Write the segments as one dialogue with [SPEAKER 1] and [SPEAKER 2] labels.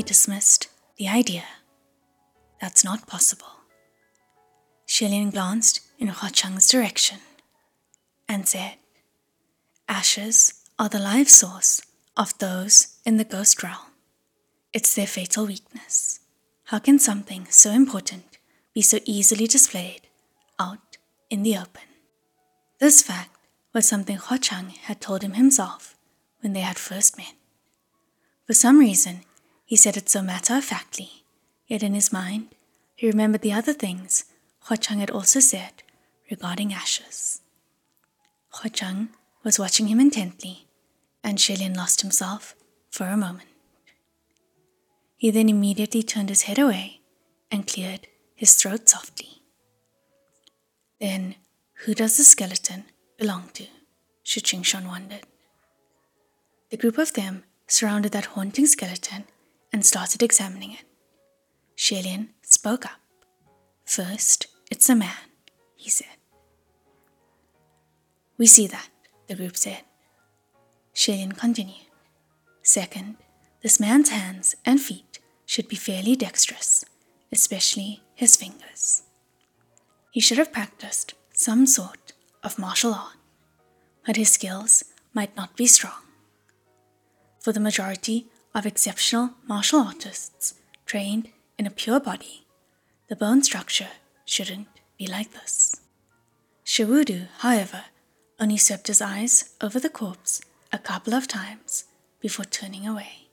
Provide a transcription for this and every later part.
[SPEAKER 1] he dismissed the idea. That's not possible. Xie Lian glanced in Hua Cheng's direction and said, Ashes are the life source of those in the ghost realm. It's their fatal weakness. How can something so important be so easily displayed out in the open? This fact was something Hua Cheng had told him himself when they had first met. For some reason, he said it so matter of factly, yet in his mind, he remembered the other things Hua Cheng had also said regarding ashes. Hua Cheng was watching him intently, and Xie Lian lost himself for a moment. He then immediately turned his head away and cleared his throat softly. Then, who does the skeleton belong to? Shi Shan wondered. The group of them surrounded that haunting skeleton and started examining it. Xie Lian spoke up. First, it's a man, he said. We see that, the group said. Xie Lian continued. Second, this man's hands and feet should be fairly dexterous, especially his fingers. He should have practiced some sort of martial art, but his skills might not be strong. For the majority of exceptional martial artists trained in a pure body, the bone structure shouldn't be like this. Shi Wudu, however, only swept his eyes over the corpse a couple of times before turning away.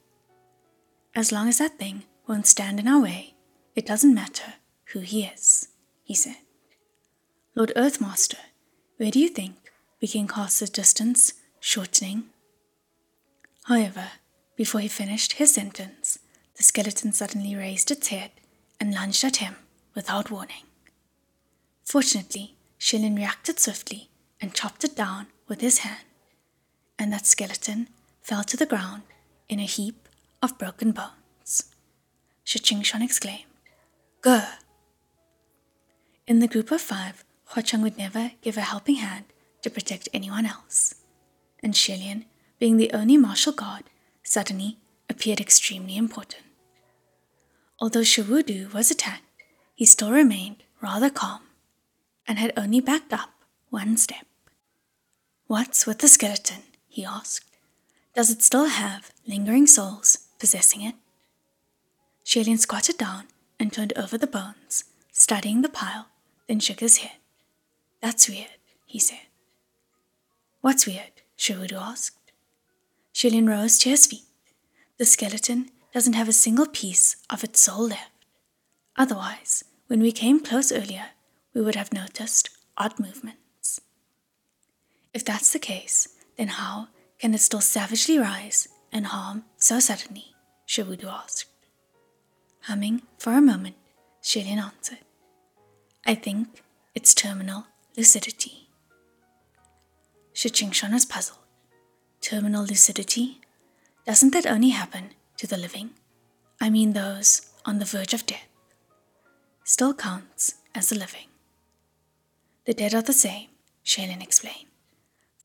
[SPEAKER 1] As long as that thing won't stand in our way, it doesn't matter who he is, he said. Lord Earthmaster, where do you think we can cast the distance shortening? However, before he finished his sentence, the skeleton suddenly raised its head and lunged at him without warning. Fortunately, Xie Lian reacted swiftly and chopped it down with his hand, and that skeleton fell to the ground in a heap of broken bones. Shi Shan exclaimed, Go! In the group of five, Hua Cheng would never give a helping hand to protect anyone else, and Xie Lian, being the only martial guard, suddenly appeared extremely important. Although Shi Wudu was attacked, he still remained rather calm and had only backed up one step. What's with the skeleton? he asked. Does it still have lingering souls possessing it? Xie Lian squatted down and turned over the bones, studying the pile, then shook his head. That's weird, he said. What's weird? Shi Wudu asked. Xie Lian rose to his feet. The skeleton doesn't have a single piece of its soul left. Otherwise, when we came close earlier, we would have noticed odd movements. If that's the case, then how can it still savagely rise and harm so suddenly? Shi Wudu asked. Humming for a moment, Xie Lian answered. I think it's terminal lucidity. Shi Qingxuan was puzzled. Terminal lucidity? Doesn't that only happen to the living? I mean those on the verge of death. Still counts as the living. The dead are the same, Xie Lian explained.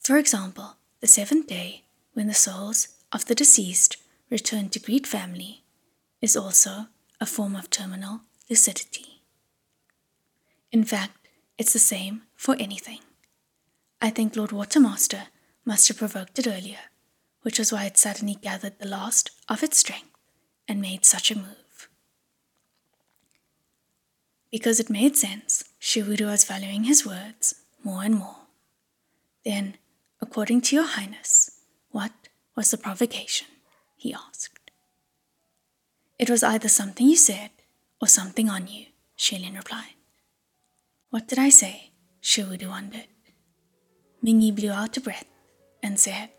[SPEAKER 1] For example, the seventh day, when the souls of the deceased return to greet family, is also a form of terminal lucidity. In fact, it's the same for anything. I think Lord Watermaster must have provoked it earlier, which was why it suddenly gathered the last of its strength and made such a move. Because it made sense, Shi Wudu was valuing his words more and more. Then According to your highness, what was the provocation? he asked. It was either something you said or something on you, Xie Lian replied. What did I say? Shi Wudu wondered. Mingyi blew out a breath and said,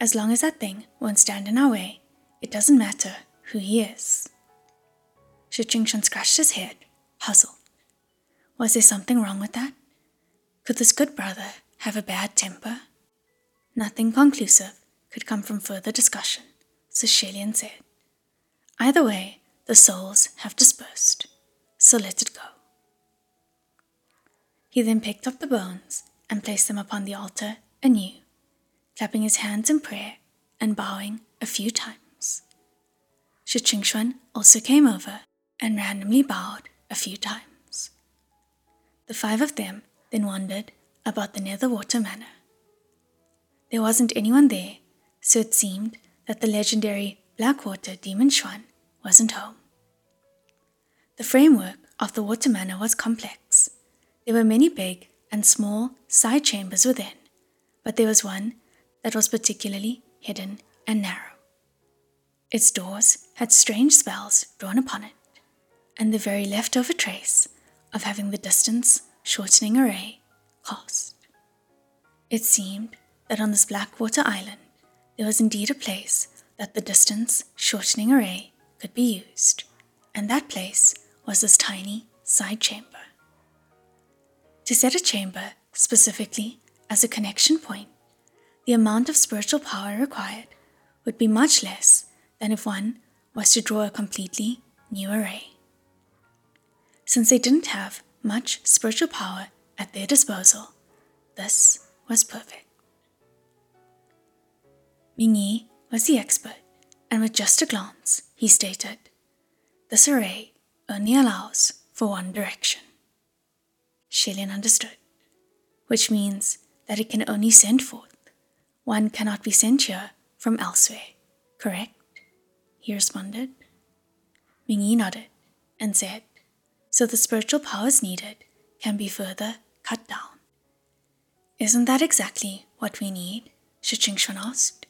[SPEAKER 1] As long as that thing won't stand in our way, it doesn't matter who he is. Shi Qingxuan scratched his head, puzzled. Was there something wrong with that? Could this good brother have a bad temper? Nothing conclusive could come from further discussion, so Xie Lian said. Either way, the souls have dispersed, so let it go. He then picked up the bones and placed them upon the altar anew, clapping his hands in prayer and bowing a few times. Shi Qingxuan also came over and randomly bowed a few times. The five of them then wandered about the Netherwater Manor. There wasn't anyone there, so it seemed that the legendary Blackwater Demon Xuan wasn't home. The framework of the water manor was complex. There were many big and small side chambers within, but there was one that was particularly hidden and narrow. Its doors had strange spells drawn upon it, and the very leftover trace of having the distance shortening array cast. It seemed that on this Blackwater Island there was indeed a place that the distance shortening array could be used, and that place was this tiny side chamber. To set a chamber specifically as a connection point, the amount of spiritual power required would be much less than if one was to draw a completely new array. Since they didn't have much spiritual power at their disposal, this was perfect. Mingyi was the expert, and with just a glance, he stated, This array only allows for one direction. Xie Lian understood, which means that it can only send forth. One cannot be sent here from elsewhere, correct? He responded. Mingyi nodded and said, So the spiritual powers needed can be further cut down. Isn't that exactly what we need? Shi Qingxuan asked.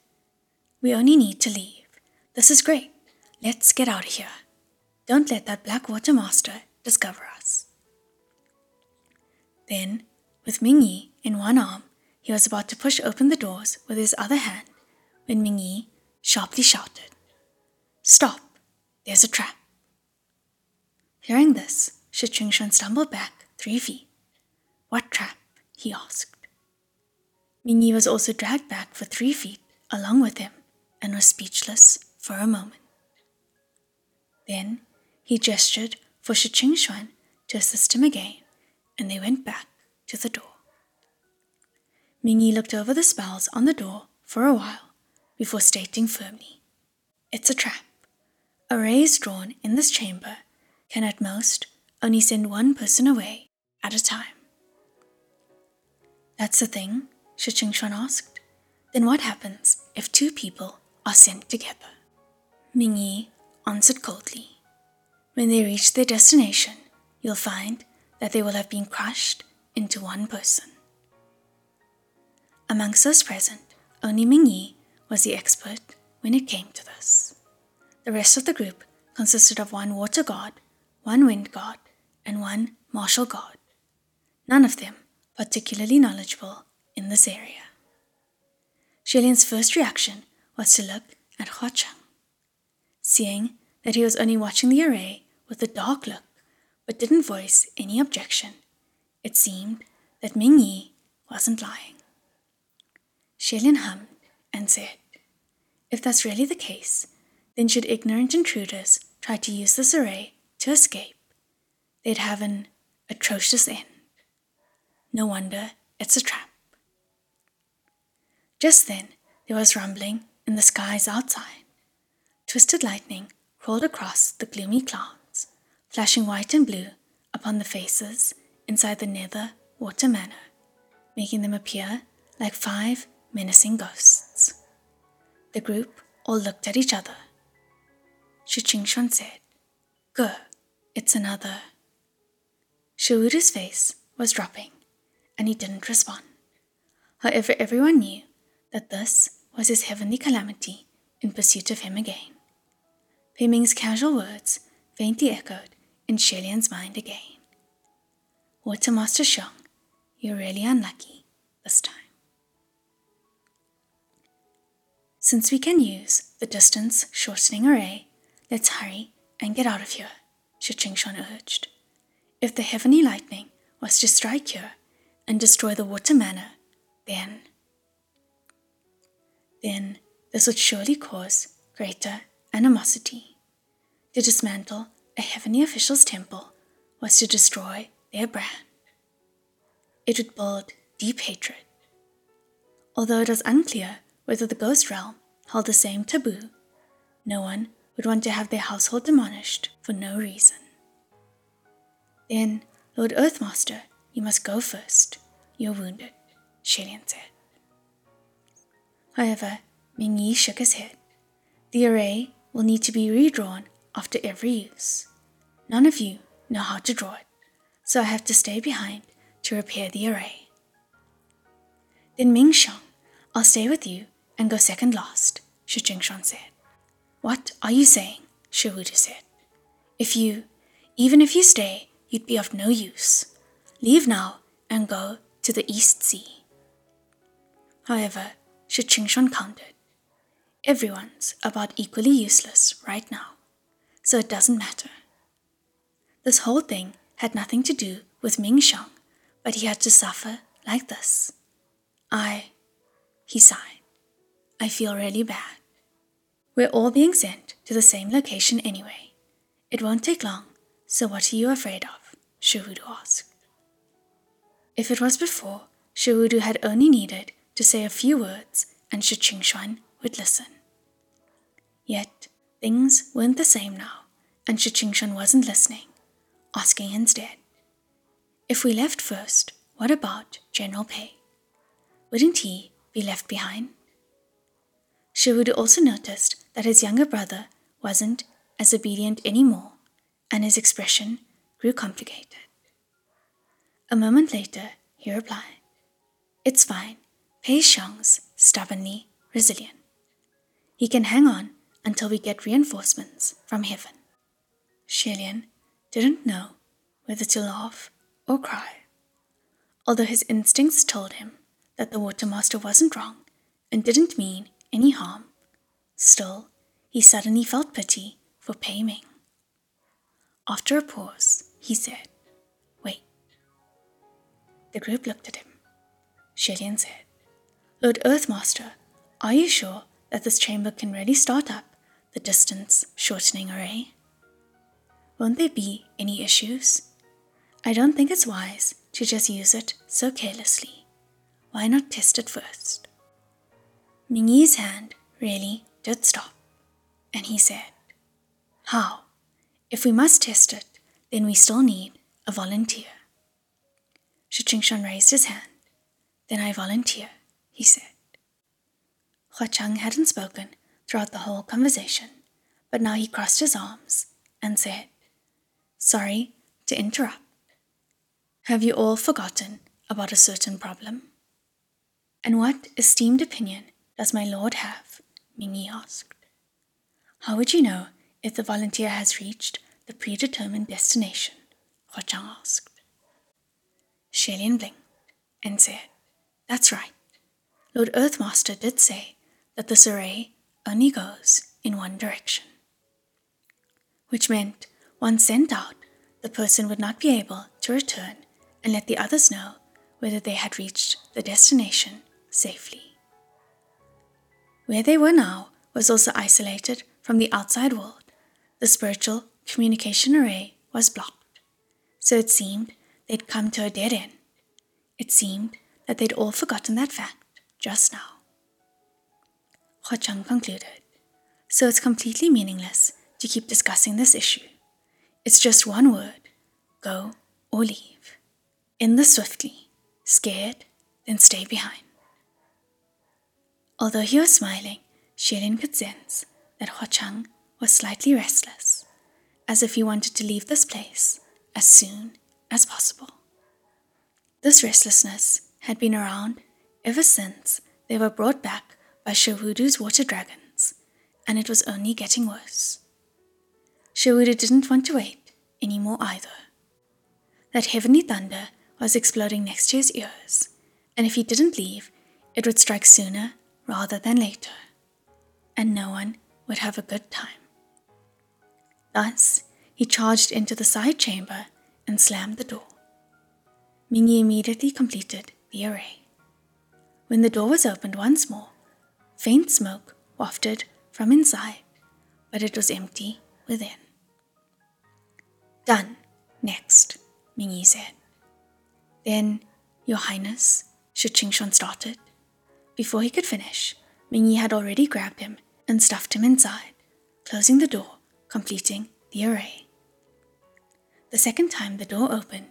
[SPEAKER 1] We only need to leave. This is great. Let's get out of here. Don't let that black water Master discover us. Then, with Mingyi in one arm, he was about to push open the doors with his other hand when Mingyi sharply shouted, Stop! There's a trap. Hearing this, Shi Qingxuan stumbled back three feet. What trap? he asked. Mingyi was also dragged back for three feet along with him and was speechless for a moment. Then he gestured for Shi Qingxuan to assist him again, and they went back to the door. Mingyi looked over the spells on the door for a while before stating firmly, It's a trap. A rays drawn in this chamber can at most only send one person away at a time. That's the thing? Shi Qingxuan asked. Then what happens if two people are sent together? Mingyi answered coldly. When they reach their destination, you'll find that they will have been crushed into one person. Amongst those present, only Mingyi was the expert when it came to this. The rest of the group consisted of one water god, one wind god, and one martial god, none of them particularly knowledgeable in this area. Xie Lian's first reaction was to look at Huacheng. Seeing that he was only watching the array with a dark look, but didn't voice any objection. It seemed that Mingyi wasn't lying. Xie Lian hummed and said, If that's really the case, then should ignorant intruders try to use this array to escape, they'd have an atrocious end. No wonder it's a trap. Just then, there was rumbling in the skies outside. Twisted lightning crawled across the gloomy clouds, flashing white and blue upon the faces inside the nether water manor, making them appear like five menacing ghosts. The group all looked at each other. Shi Qingxuan said, Go, it's another. Shi Wudu's face was dropping, and he didn't respond. However, everyone knew that this was his heavenly calamity in pursuit of him again. Pei Ming's casual words faintly echoed in Xie Lian's mind again. Water Master Xiong, you're really unlucky this time. Since we can use the distance shortening array, let's hurry and get out of here, Shi Qingxuan urged. If the heavenly lightning was to strike here and destroy the water manor, then. Then this would surely cause greater animosity. To dismantle a heavenly official's temple was to destroy their brand. It would build deep hatred. Although it was unclear whether the ghost realm held the same taboo, no one would want to have their household demolished for no reason. Then, Lord Earthmaster, you must go first. You're wounded, Xie Lian said. However, Ming Yi shook his head. The array will need to be redrawn after every use. None of you know how to draw it, so I have to stay behind to repair the array. Then Ming Xiong, I'll stay with you and go second last, Shi Qingxuan said. What are you saying? Shi Wudu said. If you, even if you stay, you'd be of no use. Leave now and go to the East Sea. However, Shi Qingxuan countered. Everyone's about equally useless right now, so it doesn't matter. This whole thing had nothing to do with Ming Xiong, but he had to suffer like this. I, he sighed, I feel really bad. We're all being sent to the same location anyway. It won't take long, so what are you afraid of? Shi Wudu asked. If it was before, Shi Wudu had only needed to say a few words and Shi Qingxuan would listen. Yet, things weren't the same now, and Shi Qingxuan wasn't listening, asking instead, If we left first, what about General Pei? Wouldn't he be left behind? Wudu also noticed that his younger brother wasn't as obedient anymore, and his expression grew complicated. A moment later, he replied, It's fine. Pei Xiang's stubbornly resilient. He can hang on until we get reinforcements from heaven. Xie Lian didn't know whether to laugh or cry, although his instincts told him that the Watermaster wasn't wrong and didn't mean any harm. Still, he suddenly felt pity for Pei Ming. After a pause, he said, Wait. The group looked at him. Xie Lian said, Lord Earthmaster, are you sure that this chamber can really start up the distance shortening array? Won't there be any issues? I don't think it's wise to just use it so carelessly. Why not test it first? Mingyi's hand really did stop and he said, How? If we must test it, then we still need a volunteer. Shi Qingxuan raised his hand. Then I volunteer, he said. Hua Cheng hadn't spoken throughout the whole conversation, but now he crossed his arms and said, Sorry to interrupt. Have you all forgotten about a certain problem? And what esteemed opinion does my lord have? Mingyi asked. How would you know if the volunteer has reached the predetermined destination? Hua Cheng asked. Xie Lian blinked and said, That's right. Lord Earthmaster did say that this array only goes in one direction. Which meant, once sent out, the person would not be able to return and let the others know whether they had reached the destination safely. Where they were now was also isolated from the outside world, the spiritual communication array was blocked. So it seemed they'd come to a dead end. It seemed that they'd all forgotten that fact just now. Hua Cheng concluded, so it's completely meaningless to keep discussing this issue. It's just one word go or leave. In the swiftly, scared, then stay behind. Although he was smiling, Xie Lian could sense that Hua Cheng was slightly restless, as if he wanted to leave this place as soon as possible. This restlessness had been around ever since they were brought back by Shi Wudu's water dragons, and it was only getting worse. Wudu didn't want to wait any more either. That heavenly thunder was exploding next to his ears, and if he didn't leave, it would strike sooner rather than later, and no one would have a good time. Thus, he charged into the side chamber and slammed the door. Mingyi immediately completed the array. When the door was opened once more, faint smoke wafted from inside, but it was empty within. Done. Next, Mingyi said. Then, Your Highness, Shi Qingxuan started. Before he could finish, Mingyi had already grabbed him and stuffed him inside, closing the door, completing the array. The second time the door opened,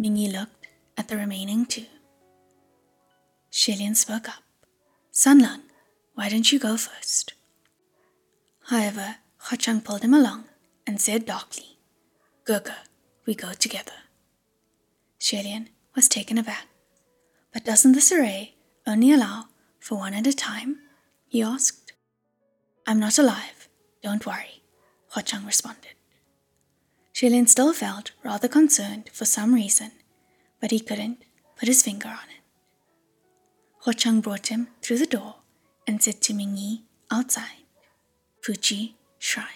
[SPEAKER 1] Mingyi looked at the remaining two. Xie Lian spoke up. Sanlang, why don't you go first? However, Huacheng pulled him along and said darkly, Gurga, we go together. Xie Lian was taken aback. But doesn't this array only allow for one at a time? he asked. I'm not alive, don't worry, Huacheng responded. Xie Lian still felt rather concerned for some reason, but he couldn't put his finger on it. Huacheng brought him through the door and said to Mingyi outside, Puqi Shrine.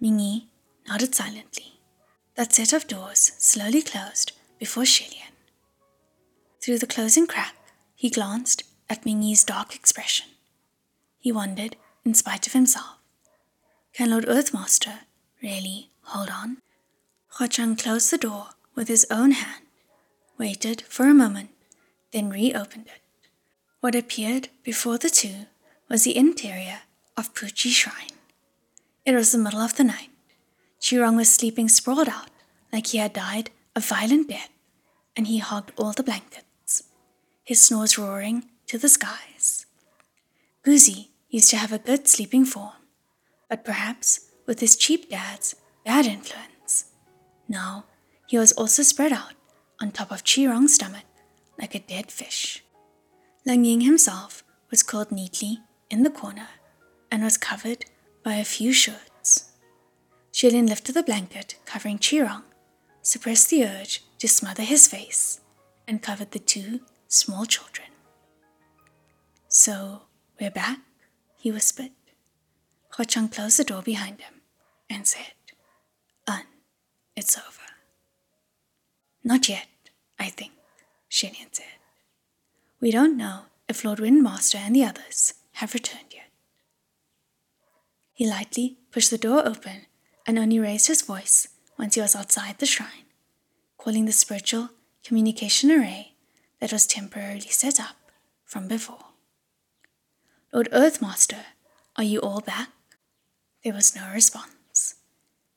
[SPEAKER 1] Mingyi nodded silently. That set of doors slowly closed before Xie Lian. Through the closing crack, he glanced at Mingyi's dark expression. He wondered, in spite of himself, can Lord Earthmaster really hold on? Huacheng closed the door with his own hand, waited for a moment, then reopened it. What appeared before the two was the interior of Puqi Shrine. It was the middle of the night. Qirong was sleeping sprawled out like he had died a violent death, and he hogged all the blankets, his snores roaring to the skies. Guzi used to have a good sleeping form, but perhaps with his cheap dad's bad influence. Now he was also spread out on top of Qirong's stomach like a dead fish. Lang Ying himself was curled neatly in the corner and was covered by a few shirts. Xie Lian lifted the blanket covering Qirong, suppressed the urge to smother his face, and covered the two small children. So, we're back, he whispered. Huacheng closed the door behind him and said, Un, it's over. Not yet, I think, Xie Lian said. We don't know if Lord Windmaster and the others have returned yet. He lightly pushed the door open and only raised his voice once he was outside the shrine, calling the spiritual communication array that was temporarily set up from before. Lord Earthmaster, are you all back? There was no response.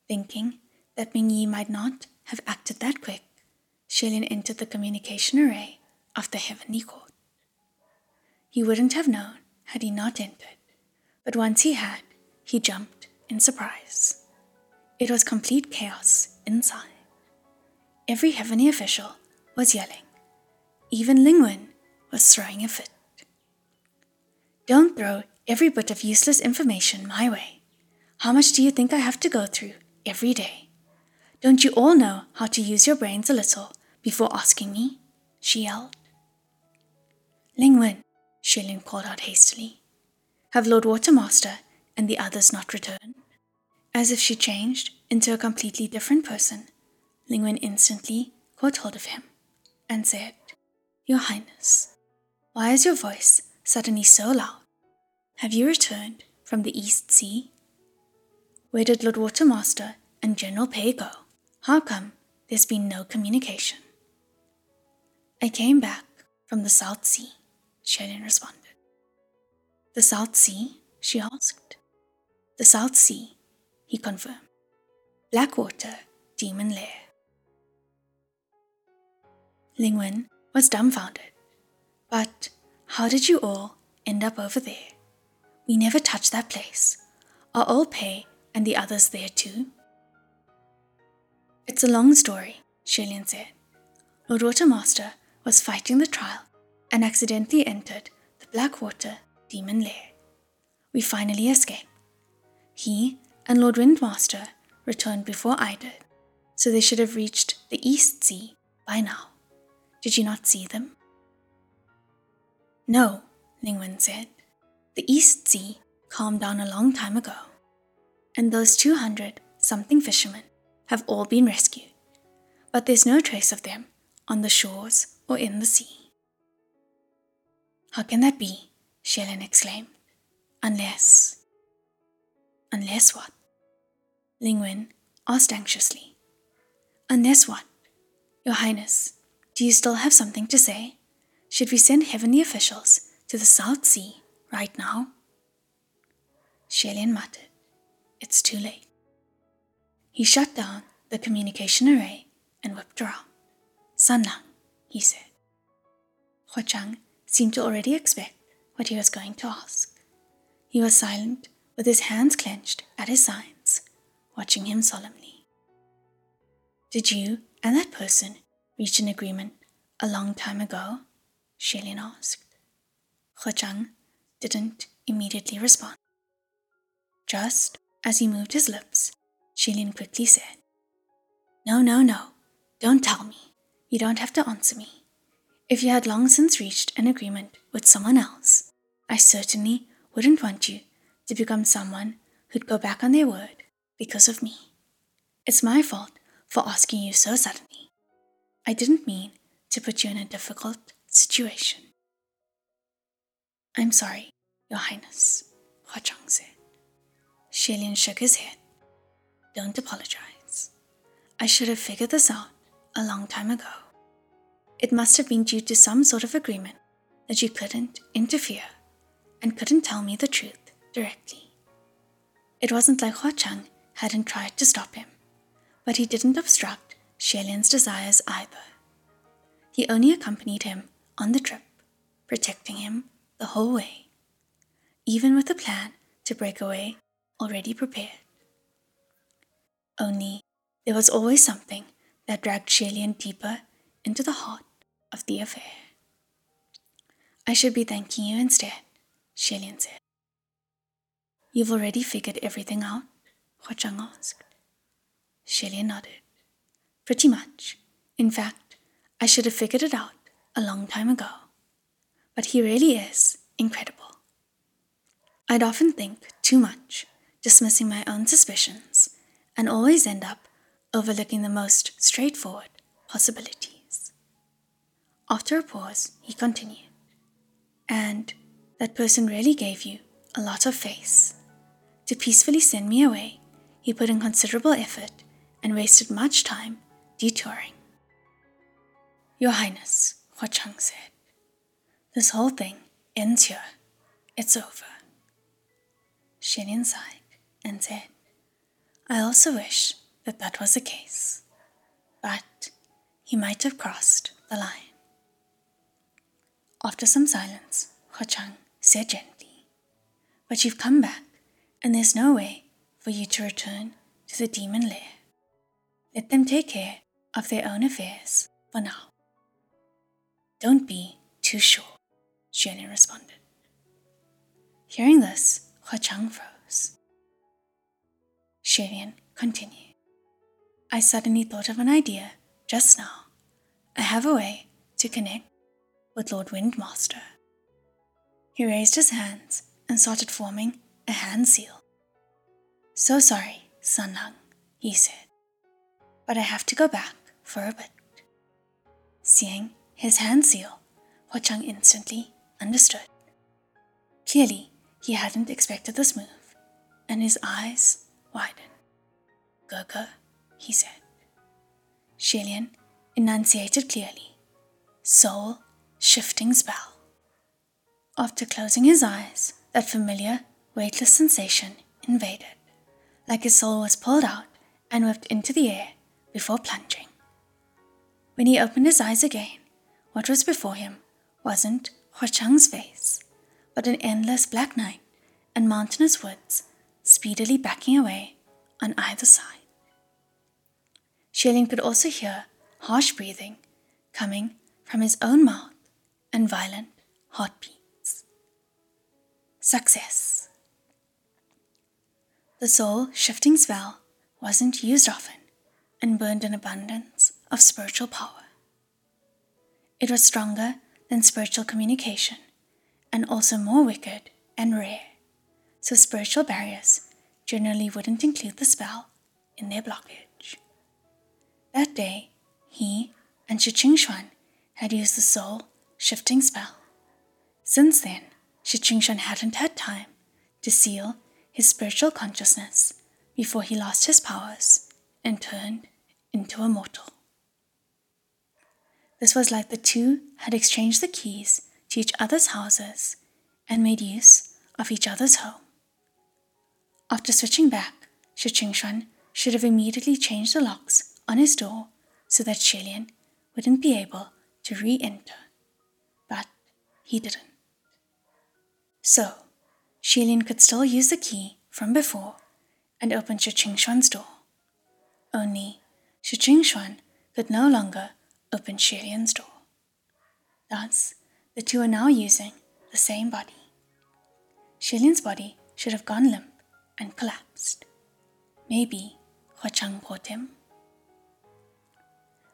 [SPEAKER 1] Thinking that Mingyi might not have acted that quick, Xie Lian entered the communication array of the Heavenly Court. He wouldn't have known had he not entered, but once he had, he jumped in surprise. It was complete chaos inside. Every heavenly official was yelling. Even Lingwen was throwing a fit. Don't throw every bit of useless information my way. How much do you think I have to go through every day? Don't you all know how to use your brains a little before asking me? She yelled. Lingwen, Xie Lian called out hastily. Have Lord Watermaster and the others not returned? As if she changed into a completely different person, Lingwen instantly caught hold of him and said, Your Highness, why is your voice suddenly so loud? Have you returned from the East Sea? Where did Lord Watermaster and General Pei go? How come there's been no communication? I came back from the South Sea, Xie Lian responded. The South Sea? she asked. The South Sea, he confirmed. Blackwater, Demon Lair. Lingwen was dumbfounded. But how did you all end up over there? We never touched that place. Are all Pei and the others there too? It's a long story, Xie Lian said. Lord Watermaster was fighting the trial and accidentally entered the Blackwater Demon Lair. We finally escaped. He and Lord Windmaster returned before I did, so they should have reached the East Sea by now. Did you not see them? No, Lingwen said. The East Sea calmed down a long time ago, and those 200 something fishermen have all been rescued, but there's no trace of them on the shores or in the sea. How can that be? Xie Lian exclaimed. Unless. Unless what? Lingwen asked anxiously. Unless what? Your Highness, do you still have something to say? Should we send heavenly officials to the South Sea right now? Xie Lian muttered. It's too late. He shut down the communication array and whipped around. He said. Hua Cheng seemed to already expect what he was going to ask. He was silent, with his hands clenched at his sides, watching him solemnly. Did you and that person reach an agreement a long time ago? Xie Lian asked. Huacheng didn't immediately respond. Just as he moved his lips, Xie Lian quickly said, No, no, no, don't tell me. You don't have to answer me. If you had long since reached an agreement with someone else, I certainly wouldn't want you to become someone who'd go back on their word because of me. It's my fault for asking you so suddenly. I didn't mean to put you in a difficult situation. I'm sorry, Your Highness, Huacheng said. Xie Lian shook his head. Don't apologize. I should have figured this out a long time ago. It must have been due to some sort of agreement that you couldn't interfere and couldn't tell me the truth directly. It wasn't like Huacheng hadn't tried to stop him, but he didn't obstruct Xie Lian's desires either. He only accompanied him on the trip, protecting him the whole way, even with a plan to break away already prepared. Only there was always something that dragged Xie Lian deeper into the heart of the affair. I should be thanking you instead, Xie Lian said. You've already figured everything out? Huacheng asked. Xie Lian nodded. Pretty much. In fact, I should have figured it out a long time ago. But he really is incredible. I'd often think too much, dismissing my own suspicions, and always end up overlooking the most straightforward possibilities. After a pause, he continued, And that person really gave you a lot of face. To peacefully send me away, he put in considerable effort and wasted much time detouring. Your Highness, Huacheng said, this whole thing ends here. It's over. Xie Lian sighed and said, I also wish that that was the case, but he might have crossed the line. After some silence, Huacheng said gently, But you've come back, and there's no way for you to return to the demon lair. Let them take care of their own affairs for now. Don't be too sure, Xie Lian responded. Hearing this, Huacheng froze. Xie Lian continued. I suddenly thought of an idea just now. I have a way to connect with Lord Windmaster. He raised his hands and started forming a hand seal. So sorry, Sanlang, he said, but I have to go back for a bit. Seeing his hand seal, Huacheng instantly understood. Clearly, he hadn't expected this move, and his eyes widened. Gurgur, he said. Xie Lian enunciated clearly. Soul shifting spell. After closing his eyes, that familiar, weightless sensation invaded, like his soul was pulled out and whipped into the air before plunging. When he opened his eyes again, what was before him wasn't Huacheng's face, but an endless black night and mountainous woods speedily backing away on either side. Xie Lian could also hear harsh breathing coming from his own mouth and violent heartbeats. Success. The soul shifting spell wasn't used often and burned an abundance of spiritual power. It was stronger than spiritual communication and also more wicked and rare, so spiritual barriers generally wouldn't include the spell in their blockage. That day, he and Shi Qingxuan had used the soul shifting spell. Since then, Shi Qingxuan hadn't had time to seal his spiritual consciousness before he lost his powers and turned into a mortal. This was like the two had exchanged the keys to each other's houses and made use of each other's home. After switching back, Shi Qingxuan should have immediately changed the locks on his door so that Xie wouldn't be able to re enter. But he didn't. So, Xie could still use the key from before and open Shi Qingxuan's door. Only Shi Qingxuan could no longer open Xie door. Thus, the two are now using the same body. Xie body should have gone limp and collapsed. Maybe Hua Cheng caught him.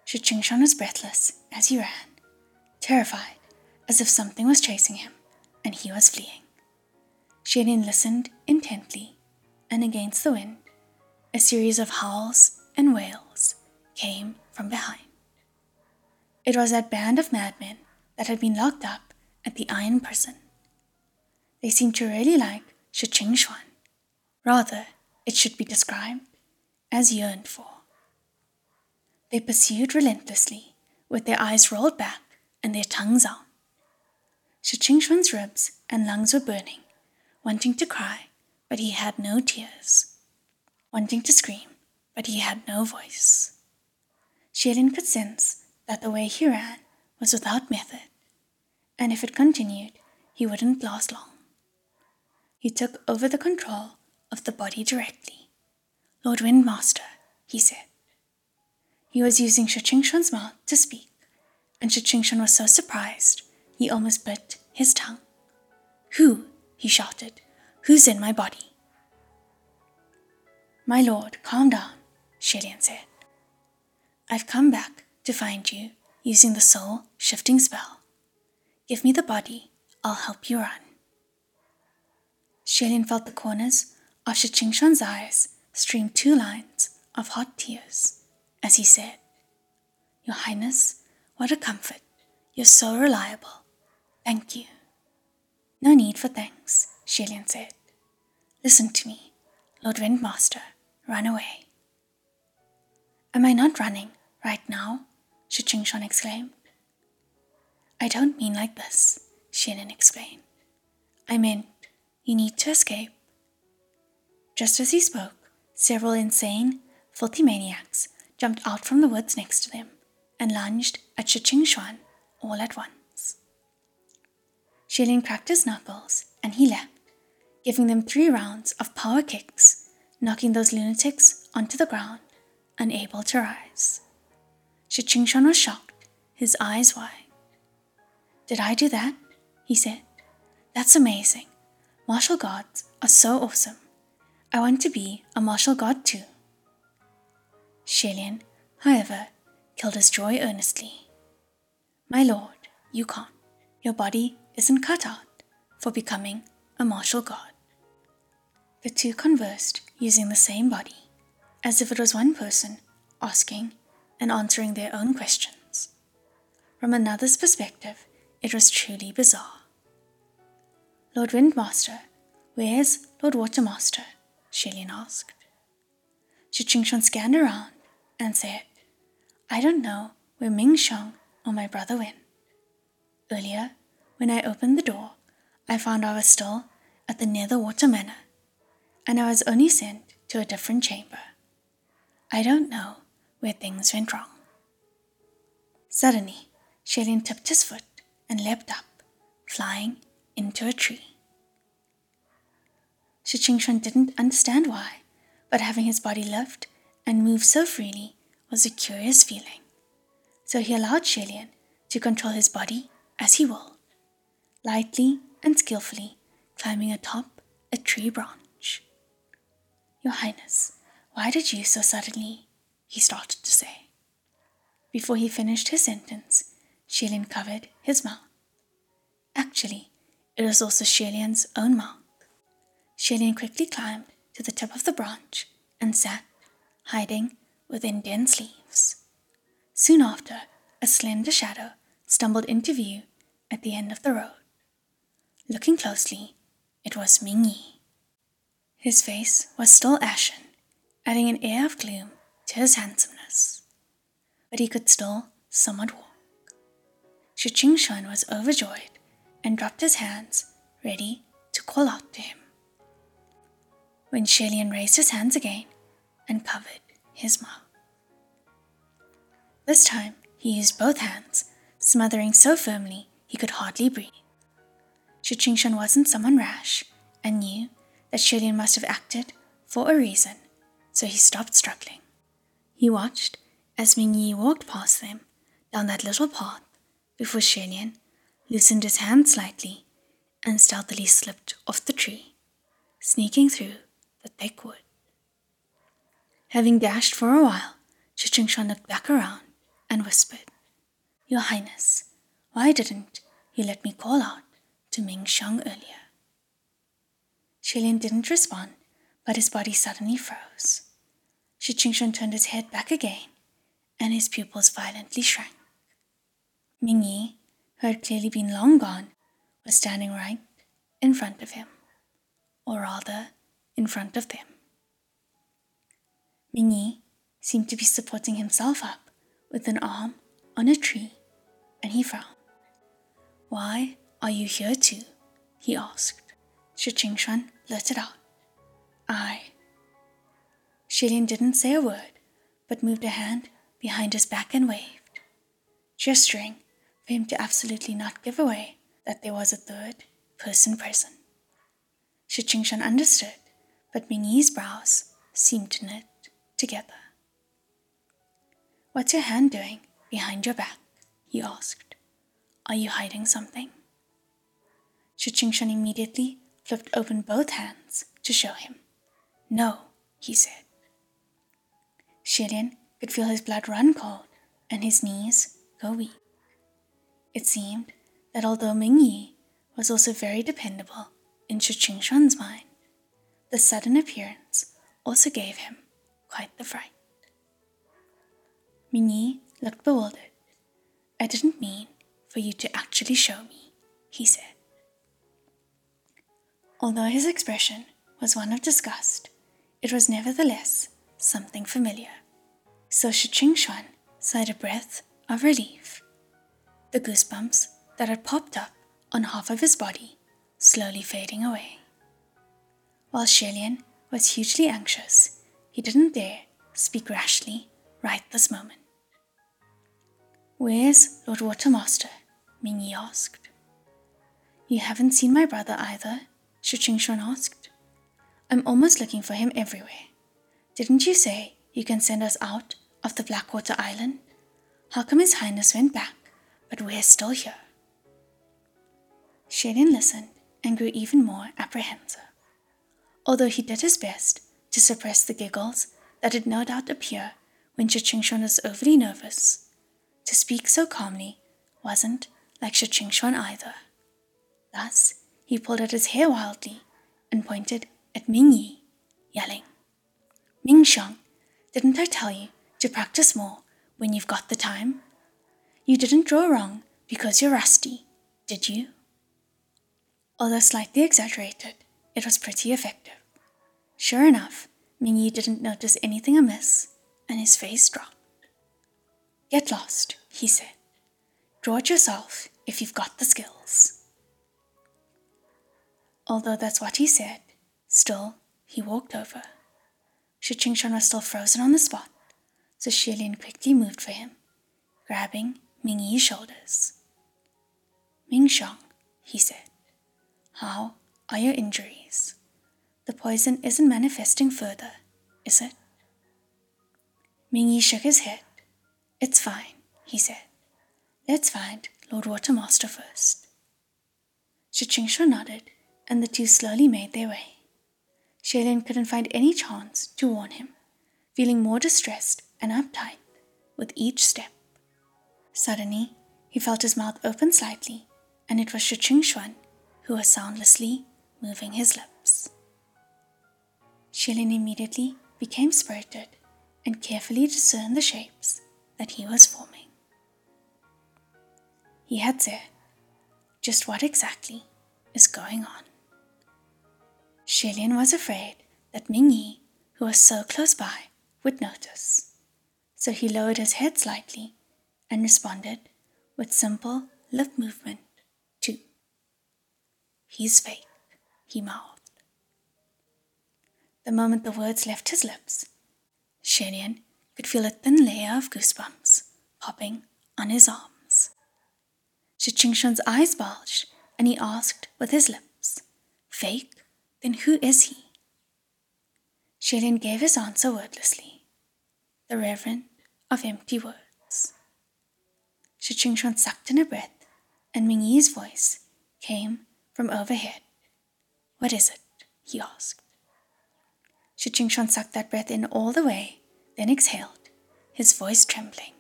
[SPEAKER 1] Shi Qingxuan was breathless as he ran, terrified as if something was chasing him and he was fleeing. Xie listened intently, and against the wind, a series of howls and wails came from behind. It was that band of madmen that had been locked up at the iron prison. They seemed to really like Shi Qingxuan. Rather, it should be described as yearned for. They pursued relentlessly, with their eyes rolled back and their tongues out. Shi Qingxuan's ribs and lungs were burning, wanting to cry, but he had no tears, wanting to scream, but he had no voice. Xie could sense that the way he ran was without method, and if it continued, he wouldn't last long. He took over the control of the body directly. Lord Windmaster, he said. He was using Shi Qingxuan's mouth to speak, and Shi Qingxuan was so surprised he almost bit his tongue. Who? He shouted. Who's in my body? My lord, calm down, Xie said. I've come back to find you using the soul shifting spell. Give me the body, I'll help you run. Xie felt the corners of Shi Qingxuan's eyes stream two lines of hot tears as he said, Your Highness, what a comfort. You're so reliable. Thank you. No need for thanks, Xie said. Listen to me, Lord Windmaster. Run away. Am I not running right now? Shi Qingxuan exclaimed. I don't mean like this, Xie explained. I meant you need to escape. Just as he spoke, several insane, filthy maniacs jumped out from the woods next to them and lunged at Shi Qingxuan all at once. Xie cracked his knuckles and he leapt, giving them three rounds of power kicks, knocking those lunatics onto the ground, unable to rise. Shi Qingxuan was shocked, his eyes wide. Did I do that? he said. That's amazing. Martial gods are so awesome. I want to be a martial god too. Xie however, killed his joy earnestly. My lord, you can't. Your body isn't cut out for becoming a martial god. The two conversed using the same body, as if it was one person asking and answering their own questions. From another's perspective, it was truly bizarre. Lord Windmaster, where's Lord Watermaster? Xie asked. Shi Qingxuan scanned around and said, I don't know where Ming Xiong or my brother went. Earlier, when I opened the door, I found I was still at the Nether Water Manor, and I was only sent to a different chamber. I don't know where things went wrong. Suddenly, Xie tipped his foot and leapt up, flying into a tree. Shi Qingxuan didn't understand why, but having his body lift and move so freely was a curious feeling. So he allowed Xie to control his body as he willed, lightly and skillfully climbing atop a tree branch. Your Highness, why did you so suddenly he started to say. Before he finished his sentence, Xie covered his mouth. Actually, it was also Xie own mouth. Xie quickly climbed to the top of the branch and sat, hiding within dense leaves. Soon after, a slender shadow stumbled into view at the end of the road. Looking closely, it was Ming Yi. His face was still ashen, adding an air of gloom to his handsomeness, but he could still somewhat walk. Shi Qingxuan was overjoyed and dropped his hands, ready to call out to him. when Xie Lian raised his hands again and covered his mouth. This time he used both hands, smothering so firmly he could hardly breathe. Shi Qingxuan wasn't someone rash and knew that Xie Lian must have acted for a reason, so he stopped struggling. He watched as Ming Yi walked past them down that little path before Xie Lian loosened his hand slightly and stealthily slipped off the tree, sneaking through the thick wood. Having dashed for a while, Shi Qingxuan looked back around and whispered, Your Highness, why didn't you let me call out to Ming Xiong earlier? Xie Lian didn't respond, but his body suddenly froze. Shi Qingxuan turned his head back again, and his pupils violently shrank. Ming Yi, who had clearly been long gone, was standing right in front of him, or rather, in front of them. Ming Yi seemed to be supporting himself up with an arm on a tree, and he frowned. Why are you here too? he asked. Shi Qingxuan blurted out. I. Xie Lian didn't say a word, but moved a hand behind his back and waved, gesturing for him to absolutely not give away that there was a third person present. Shi Qingxuan understood, but Ming Yi's brows seemed to knit together. What's your hand doing behind your back? he asked. Are you hiding something? Shi Qingxuan immediately flipped open both hands to show him. No, he said. Xie Lian could feel his blood run cold and his knees go weak. It seemed that although Ming Yi was also very dependable in Shi Qingxuan's mind, the sudden appearance also gave him quite the fright. Ming Yi looked bewildered. I didn't mean for you to actually show me, he said. Although his expression was one of disgust, it was nevertheless something familiar. So Shi Qingxuan sighed a breath of relief. The goosebumps that had popped up on half of his body slowly fading away. While Xie Lian was hugely anxious, he didn't dare speak rashly right this moment. Where's Lord Watermaster? Ming Yi asked. You haven't seen my brother either, Shi Qingxuan asked. I'm almost looking for him everywhere. Didn't you say you can send us out of the Blackwater Island? How come His Highness went back, but we're still here? Xie Lian listened and grew even more apprehensive. Although he did his best to suppress the giggles that did no doubt appear when Shi Qingxuan was overly nervous, to speak so calmly wasn't like Shi Qingxuan either. Thus, he pulled at his hair wildly and pointed at Ming Yi, yelling, Ming Xiong, didn't I tell you to practice more when you've got the time? You didn't draw wrong because you're rusty, did you? Although slightly exaggerated, it was pretty effective. Sure enough, Ming Yi didn't notice anything amiss, and his face dropped. Get lost, he said. Draw it yourself if you've got the skills. Although that's what he said, still, he walked over. Shi Qingxuan was still frozen on the spot, so Xie Lian quickly moved for him, grabbing Ming Yi's shoulders. Ming Xiong, he said, how are your injuries? The poison isn't manifesting further, is it? Ming Yi shook his head. It's fine, he said. Let's find Lord Watermaster first. Shi Qingxuan nodded, and the two slowly made their way. Xie Lian couldn't find any chance to warn him, feeling more distressed and uptight with each step. Suddenly, he felt his mouth open slightly, and it was Shi Qingxuan who was soundlessly moving his lips. Xie Lian immediately became spirited and carefully discerned the shapes that he was forming. He had said, just what exactly is going on? Xie Lian was afraid that Ming Yi, who was so close by, would notice. So he lowered his head slightly and responded with simple lip movement to. He's fake, he mouthed. the moment the words left his lips, Xie Lian could feel a thin layer of goosebumps popping on his arms. Shi Qingxuan's eyes bulged, and he asked with his lips, Fake? Then who is he? Xie Lian gave his answer wordlessly, the Reverend of Empty Words. Shi Qingxuan sucked in a breath, and Mingyi's voice came from overhead. What is it? he asked. Shi Qingxuan sucked that breath in all the way, then exhaled, his voice trembling.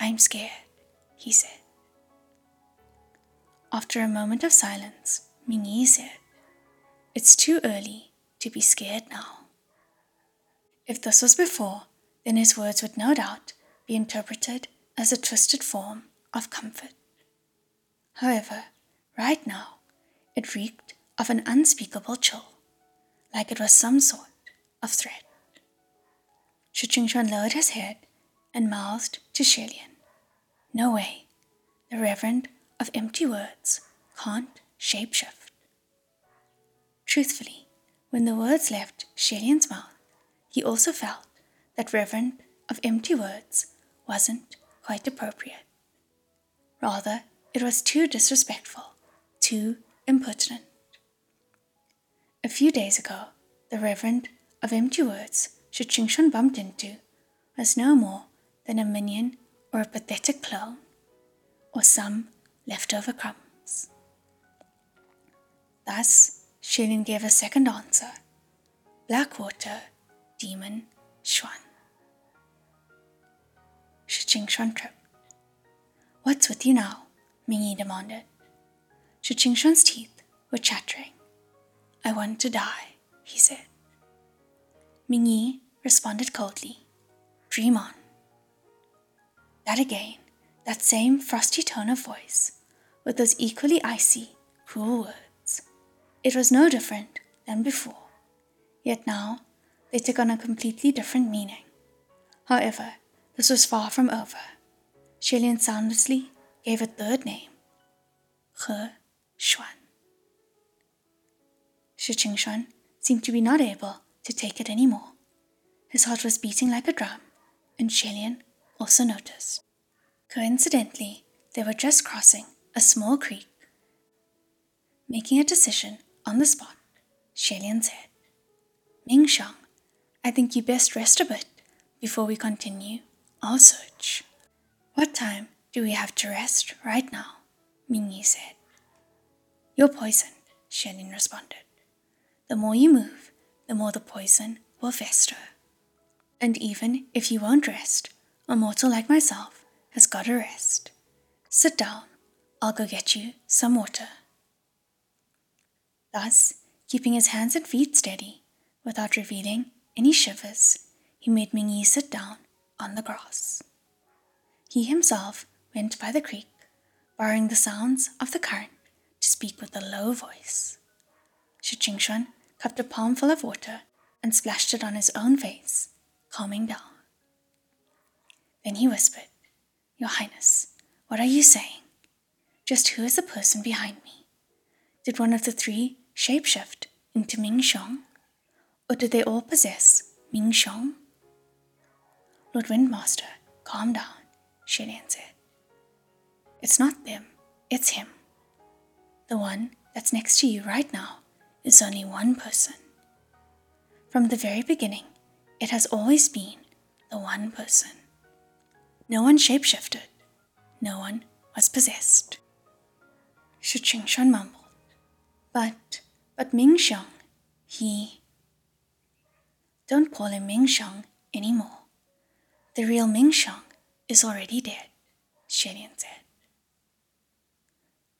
[SPEAKER 1] I'm scared, he said. After a moment of silence, Mingyi said, It's too early to be scared now. If this was before, then his words would no doubt be interpreted as a twisted form of comfort. However, right now, it reeked of an unspeakable chill, like it was some sort of threat. Shi Qingxuan lowered his head and mouthed to Xie Lian. No way. The Reverend of Empty Words can't shapeshift. Truthfully, when the words left Xie Lian's mouth, he also felt that Reverend of Empty Words wasn't quite appropriate. Rather, it was too disrespectful, too impertinent. A few days ago, the Reverend of Empty Words Shi Qingxuan bumped into was no more than a minion or a pathetic clone, or some leftover crumbs. Thus, Xie Lian gave a second answer Blackwater Demon Xuan. Shi Qingxuan tripped. What's with you now? Mingyi demanded. Shi Qingxuan's teeth were chattering. I want to die, he said. Mingyi responded coldly. Dream on. That again, that same frosty tone of voice, with those equally icy, cruel words. It was no different than before, yet now they took on a completely different meaning. However, this was far from over. Xie Lian soundlessly gave a third name, He Xuan. Shi Qingxuan seemed to be not able to take it any more. His heart was beating like a drum, and Xie Lian also noticed. Coincidentally, they were just crossing a small creek. Making a decision on the spot, Xie Lian said, Ming Xiong, I think you best rest a bit before we continue our search. What time do we have to rest right now? Ming Mingyi said. You're poisoned, Xie Lian responded. The more you move, the more the poison will fester. And even if you won't rest, a mortal like myself has got to rest. Sit down, I'll go get you some water. Thus, keeping his hands and feet steady, without revealing any shivers, he made Mingyi sit down on the grass. He himself went by the creek, borrowing the sounds of the current to speak with a low voice. Shi Qingxuan cupped a palmful of water and splashed it on his own face, calming down. Then he whispered, Your Highness, what are you saying? Just who is the person behind me? Did one of the three shapeshift into Ming Xiong? Or did they all possess Ming Xiong? Lord Windmaster, calm down, Xie Lian said. It's not them, it's him. The one that's next to you right now is only one person. From the very beginning, it has always been the one person. No one shapeshifted, no one was possessed. Shi Qingxuan mumbled. But, but Ming Xiong, he. Don't call him Ming Xiong anymore. The real Ming Xiong is already dead, Xie Lian said.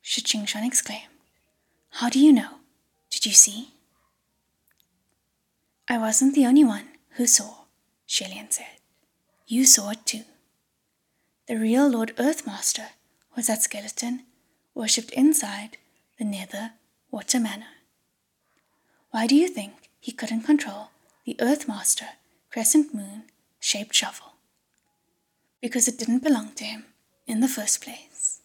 [SPEAKER 1] Shi Qingxuan exclaimed. How do you know? Did you see? I wasn't the only one who saw, Xie Lian said. You saw it too. The real Lord Earthmaster was that skeleton worshipped inside the Nether Water Manor. Why do you think he couldn't control the Earth Master crescent moon shaped shovel? Because it didn't belong to him in the first place.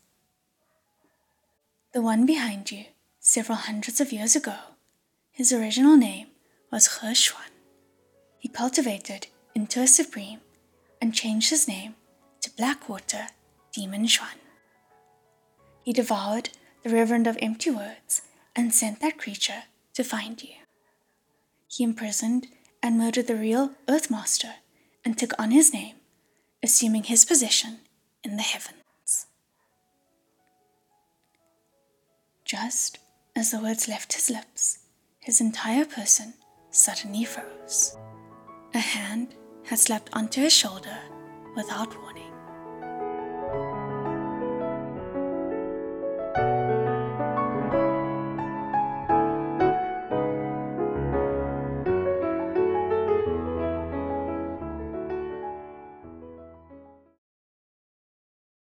[SPEAKER 1] The one behind you several hundreds of years ago. His original name was He Xuan. He cultivated into a supreme and changed his name to Blackwater Demon Xuan. He devoured the reverend of empty words and sent that creature to find you. He imprisoned and murdered the real Earthmaster and took on his name, assuming his position in the heavens. Just as the words left his lips, his entire person suddenly froze. A hand had slapped onto his shoulder without warning.